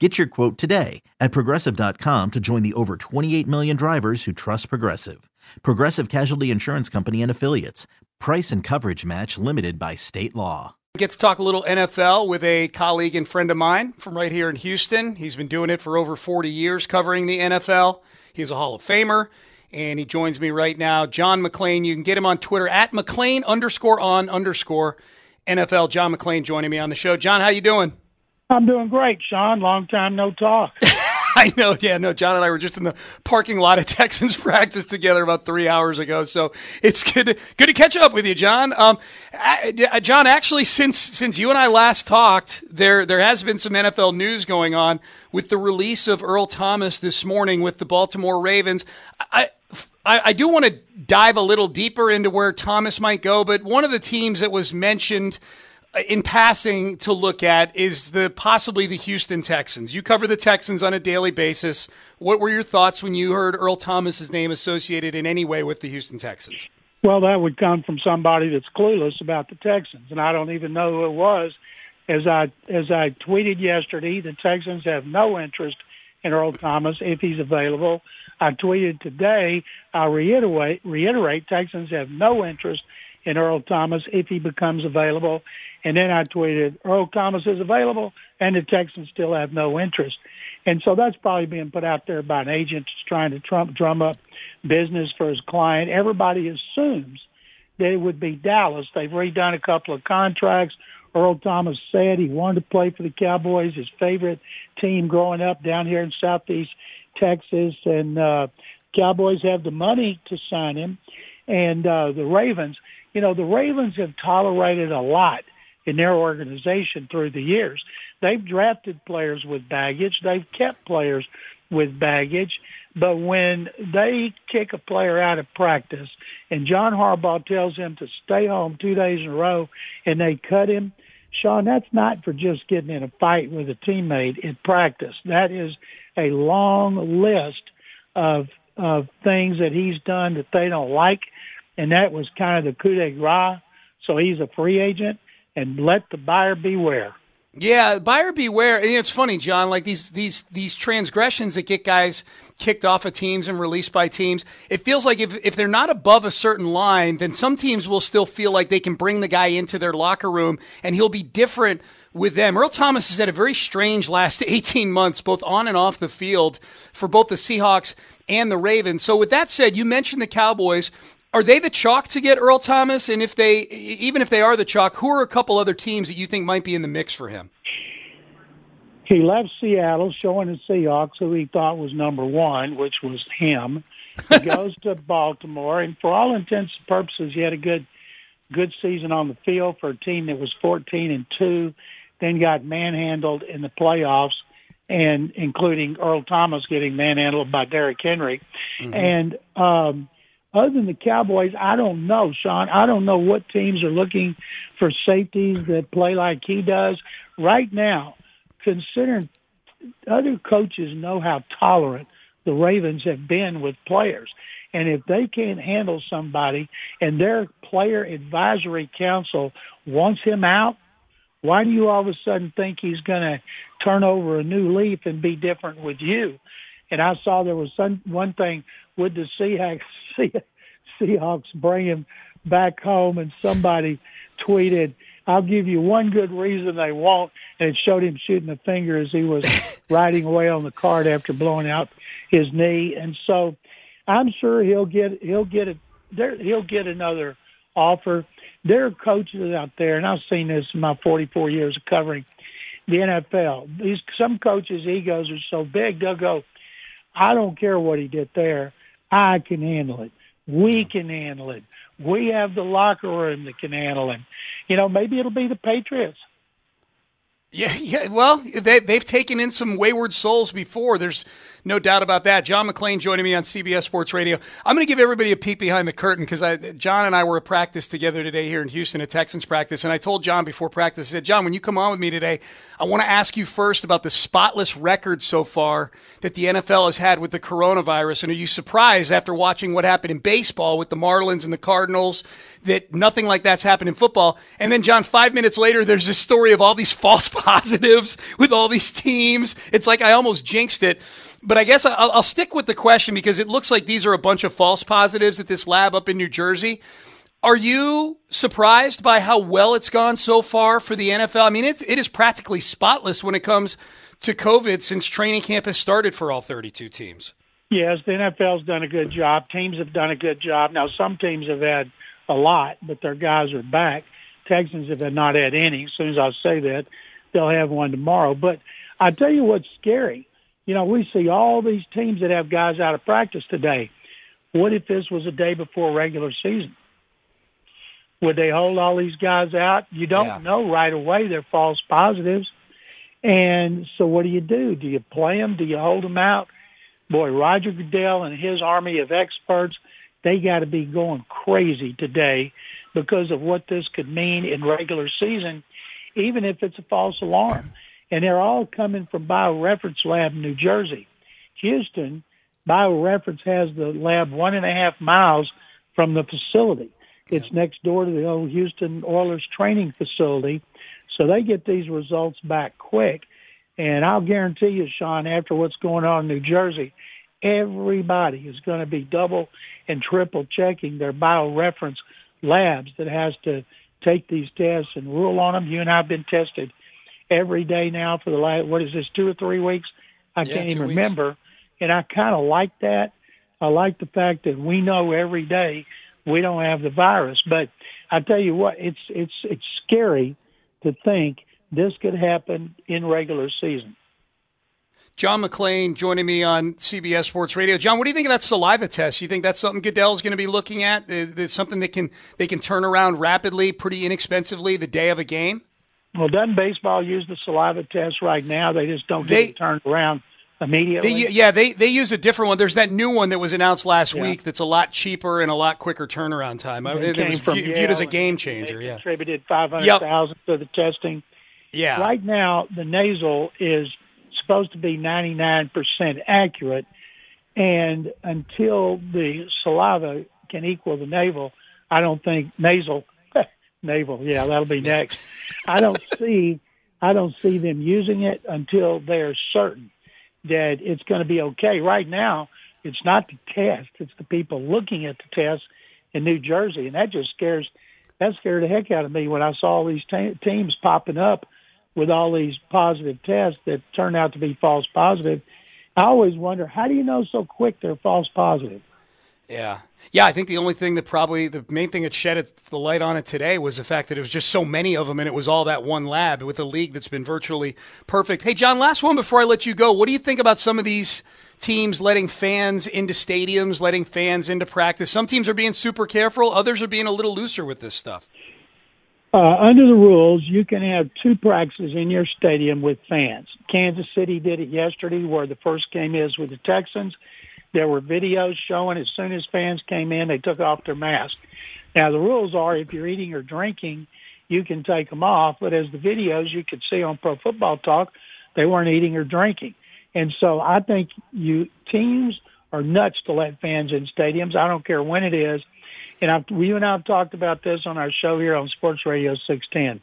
Get your quote today at progressive.com to join the over 28 million drivers who trust Progressive. Progressive Casualty Insurance Company and Affiliates. Price and coverage match limited by state law. Get to talk a little NFL with a colleague and friend of mine from right here in Houston. He's been doing it for over 40 years covering the NFL. He's a Hall of Famer, and he joins me right now. John McClain. You can get him on Twitter at McClain underscore on underscore NFL. John McClain joining me on the show. John, how you doing? I'm doing great, Sean. Long time no talk. I know, yeah, no. John and I were just in the parking lot of Texans practice together about three hours ago, so it's good to, good to catch up with you, John. Um, John, actually, since since you and I last talked, there there has been some NFL news going on with the release of Earl Thomas this morning with the Baltimore Ravens. I, I, I do want to dive a little deeper into where Thomas might go, but one of the teams that was mentioned in passing to look at is the possibly the Houston Texans. You cover the Texans on a daily basis. What were your thoughts when you heard Earl Thomas's name associated in any way with the Houston Texans? Well, that would come from somebody that's clueless about the Texans, and I don't even know who it was. As I as I tweeted yesterday, the Texans have no interest in Earl Thomas if he's available. I tweeted today. I reiterate reiterate Texans have no interest in Earl Thomas if he becomes available. And then I tweeted, Earl Thomas is available, and the Texans still have no interest. And so that's probably being put out there by an agent trying to trump, drum up business for his client. Everybody assumes that it would be Dallas. They've redone a couple of contracts. Earl Thomas said he wanted to play for the Cowboys, his favorite team growing up down here in Southeast Texas. And uh, Cowboys have the money to sign him. And uh, the Ravens, you know, the Ravens have tolerated a lot in their organization through the years. They've drafted players with baggage. They've kept players with baggage. But when they kick a player out of practice and John Harbaugh tells him to stay home two days in a row and they cut him, Sean, that's not for just getting in a fight with a teammate in practice. That is a long list of of things that he's done that they don't like, and that was kind of the coup de grace. So he's a free agent, and let the buyer beware. Yeah, buyer beware. And it's funny, John. Like these these these transgressions that get guys kicked off of teams and released by teams. It feels like if if they're not above a certain line, then some teams will still feel like they can bring the guy into their locker room and he'll be different with them. Earl Thomas has had a very strange last 18 months, both on and off the field, for both the Seahawks and the Ravens. So, with that said, you mentioned the Cowboys. Are they the chalk to get Earl Thomas? And if they, even if they are the chalk, who are a couple other teams that you think might be in the mix for him? He left Seattle, showing the Seahawks who he thought was number one, which was him. He goes to Baltimore, and for all intents and purposes, he had a good, good season on the field for a team that was 14 and two. Then got manhandled in the playoffs, and including Earl Thomas getting manhandled by Derrick Henry, mm-hmm. and um, other than the Cowboys, I don't know, Sean. I don't know what teams are looking for safeties that play like he does right now. Considering other coaches know how tolerant the Ravens have been with players. And if they can't handle somebody and their player advisory council wants him out, why do you all of a sudden think he's going to turn over a new leaf and be different with you? And I saw there was some one thing would the Seahawks Seahawks bring him back home? And somebody tweeted, I'll give you one good reason they won't, and it showed him shooting a finger as he was riding away on the cart after blowing out his knee. And so, I'm sure he'll get he'll get it. There, he'll get another offer. There are coaches out there, and I've seen this in my 44 years of covering the NFL. These some coaches' egos are so big, they'll go, "I don't care what he did there. I can handle it. We can handle it. We have the locker room that can handle him." You know, maybe it'll be the Patriots. Yeah, yeah. Well, they, they've taken in some wayward souls before. There's no doubt about that. John McClain joining me on CBS Sports Radio. I'm going to give everybody a peek behind the curtain because John and I were at practice together today here in Houston at Texans practice, and I told John before practice, I said, John, when you come on with me today, I want to ask you first about the spotless record so far that the NFL has had with the coronavirus. And are you surprised after watching what happened in baseball with the Marlins and the Cardinals that nothing like that's happened in football? And then, John, five minutes later, there's this story of all these false positives with all these teams. It's like I almost jinxed it. But I guess I'll, I'll stick with the question because it looks like these are a bunch of false positives at this lab up in New Jersey. Are you surprised by how well it's gone so far for the NFL? I mean, it, it is practically spotless when it comes to COVID since training camp has started for all 32 teams. Yes, the NFL's done a good job. Teams have done a good job. Now, some teams have had a lot, but their guys are back. Texans have not had any. As soon as I say that, they'll have one tomorrow. But I tell you what's scary. You know, we see all these teams that have guys out of practice today. What if this was a day before regular season? Would they hold all these guys out? You don't yeah. know right away. They're false positives. And so what do you do? Do you play them? Do you hold them out? Boy, Roger Goodell and his army of experts, they got to be going crazy today because of what this could mean in regular season, even if it's a false alarm. And they're all coming from BioReference Lab in New Jersey. Houston, BioReference has the lab one and a half miles from the facility. It's next door to the old Houston Oilers training facility. So they get these results back quick. And I'll guarantee you, Sean, after what's going on in New Jersey, everybody is going to be double and triple checking their bioreference labs that has to take these tests and rule on them. You and I have been tested every day now for the last, what is this, two or three weeks? I yeah, can't even weeks. remember. And I kind of like that. I like the fact that we know every day we don't have the virus. But I tell you what, it's it's it's scary to think this could happen in regular season. John McClain joining me on CBS Sports Radio. John, what do you think of that saliva test? You think that's something Goodell's going to be looking at? Is something that can they can turn around rapidly, pretty inexpensively, the day of a game? Well, doesn't baseball use the saliva test right now? They just don't get they, it turned around immediately? They, yeah, they, they use a different one. There's that new one that was announced last yeah. week that's a lot cheaper and a lot quicker turnaround time. Uh, it, it was viewed, viewed as a game changer. yeah, contributed five hundred thousand yep. to the testing. Yeah. Right now, the nasal is supposed to be ninety nine percent accurate, and until the saliva can equal the navel, I don't think nasal navel. Yeah, that'll be next. I don't see. I don't see them using it until they're certain that it's going to be okay. Right now, it's not the test; it's the people looking at the test in New Jersey, and that just scares that scared the heck out of me when I saw all these te- teams popping up with all these positive tests that turned out to be false positive. I always wonder how do you know so quick they're false positive? Yeah. Yeah, I think the only thing that probably the main thing that shed the light on it today was the fact that it was just so many of them and it was all that one lab with a league that's been virtually perfect. Hey, John, last one before I let you go. What do you think about some of these teams letting fans into stadiums, letting fans into practice? Some teams are being super careful, others are being a little looser with this stuff. Uh, under the rules, you can have two practices in your stadium with fans. Kansas City did it yesterday, where the first game is with the Texans. There were videos showing as soon as fans came in, they took off their mask. Now the rules are if you're eating or drinking, you can take them off. But as the videos you could see on Pro Football Talk, they weren't eating or drinking. And so I think you teams are nuts to let fans in stadiums. I don't care when it is. And I've, you and I have talked about this on our show here on Sports Radio 610.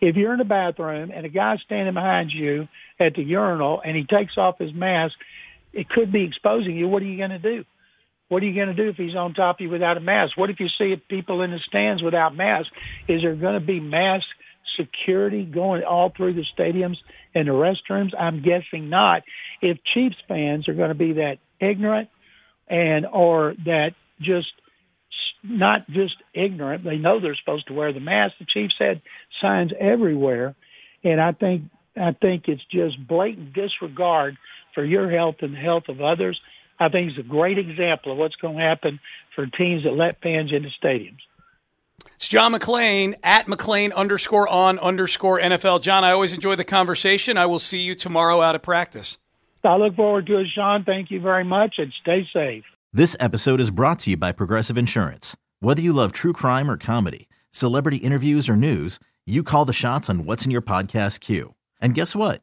If you're in the bathroom and a guy's standing behind you at the urinal and he takes off his mask, it could be exposing you. What are you going to do? What are you going to do if he's on top of you without a mask? What if you see people in the stands without masks? Is there going to be mask security going all through the stadiums and the restrooms? I'm guessing not. If Chiefs fans are going to be that ignorant and or that just not just ignorant, they know they're supposed to wear the mask. The Chiefs had signs everywhere, and I think I think it's just blatant disregard for your health and the health of others. I think it's a great example of what's going to happen for teams that let fans into stadiums. It's John McClain at McClain underscore on underscore NFL. John, I always enjoy the conversation. I will see you tomorrow out of practice. I look forward to it, Sean. Thank you very much and stay safe. This episode is brought to you by Progressive Insurance. Whether you love true crime or comedy, celebrity interviews or news, you call the shots on what's in your podcast queue. And guess what?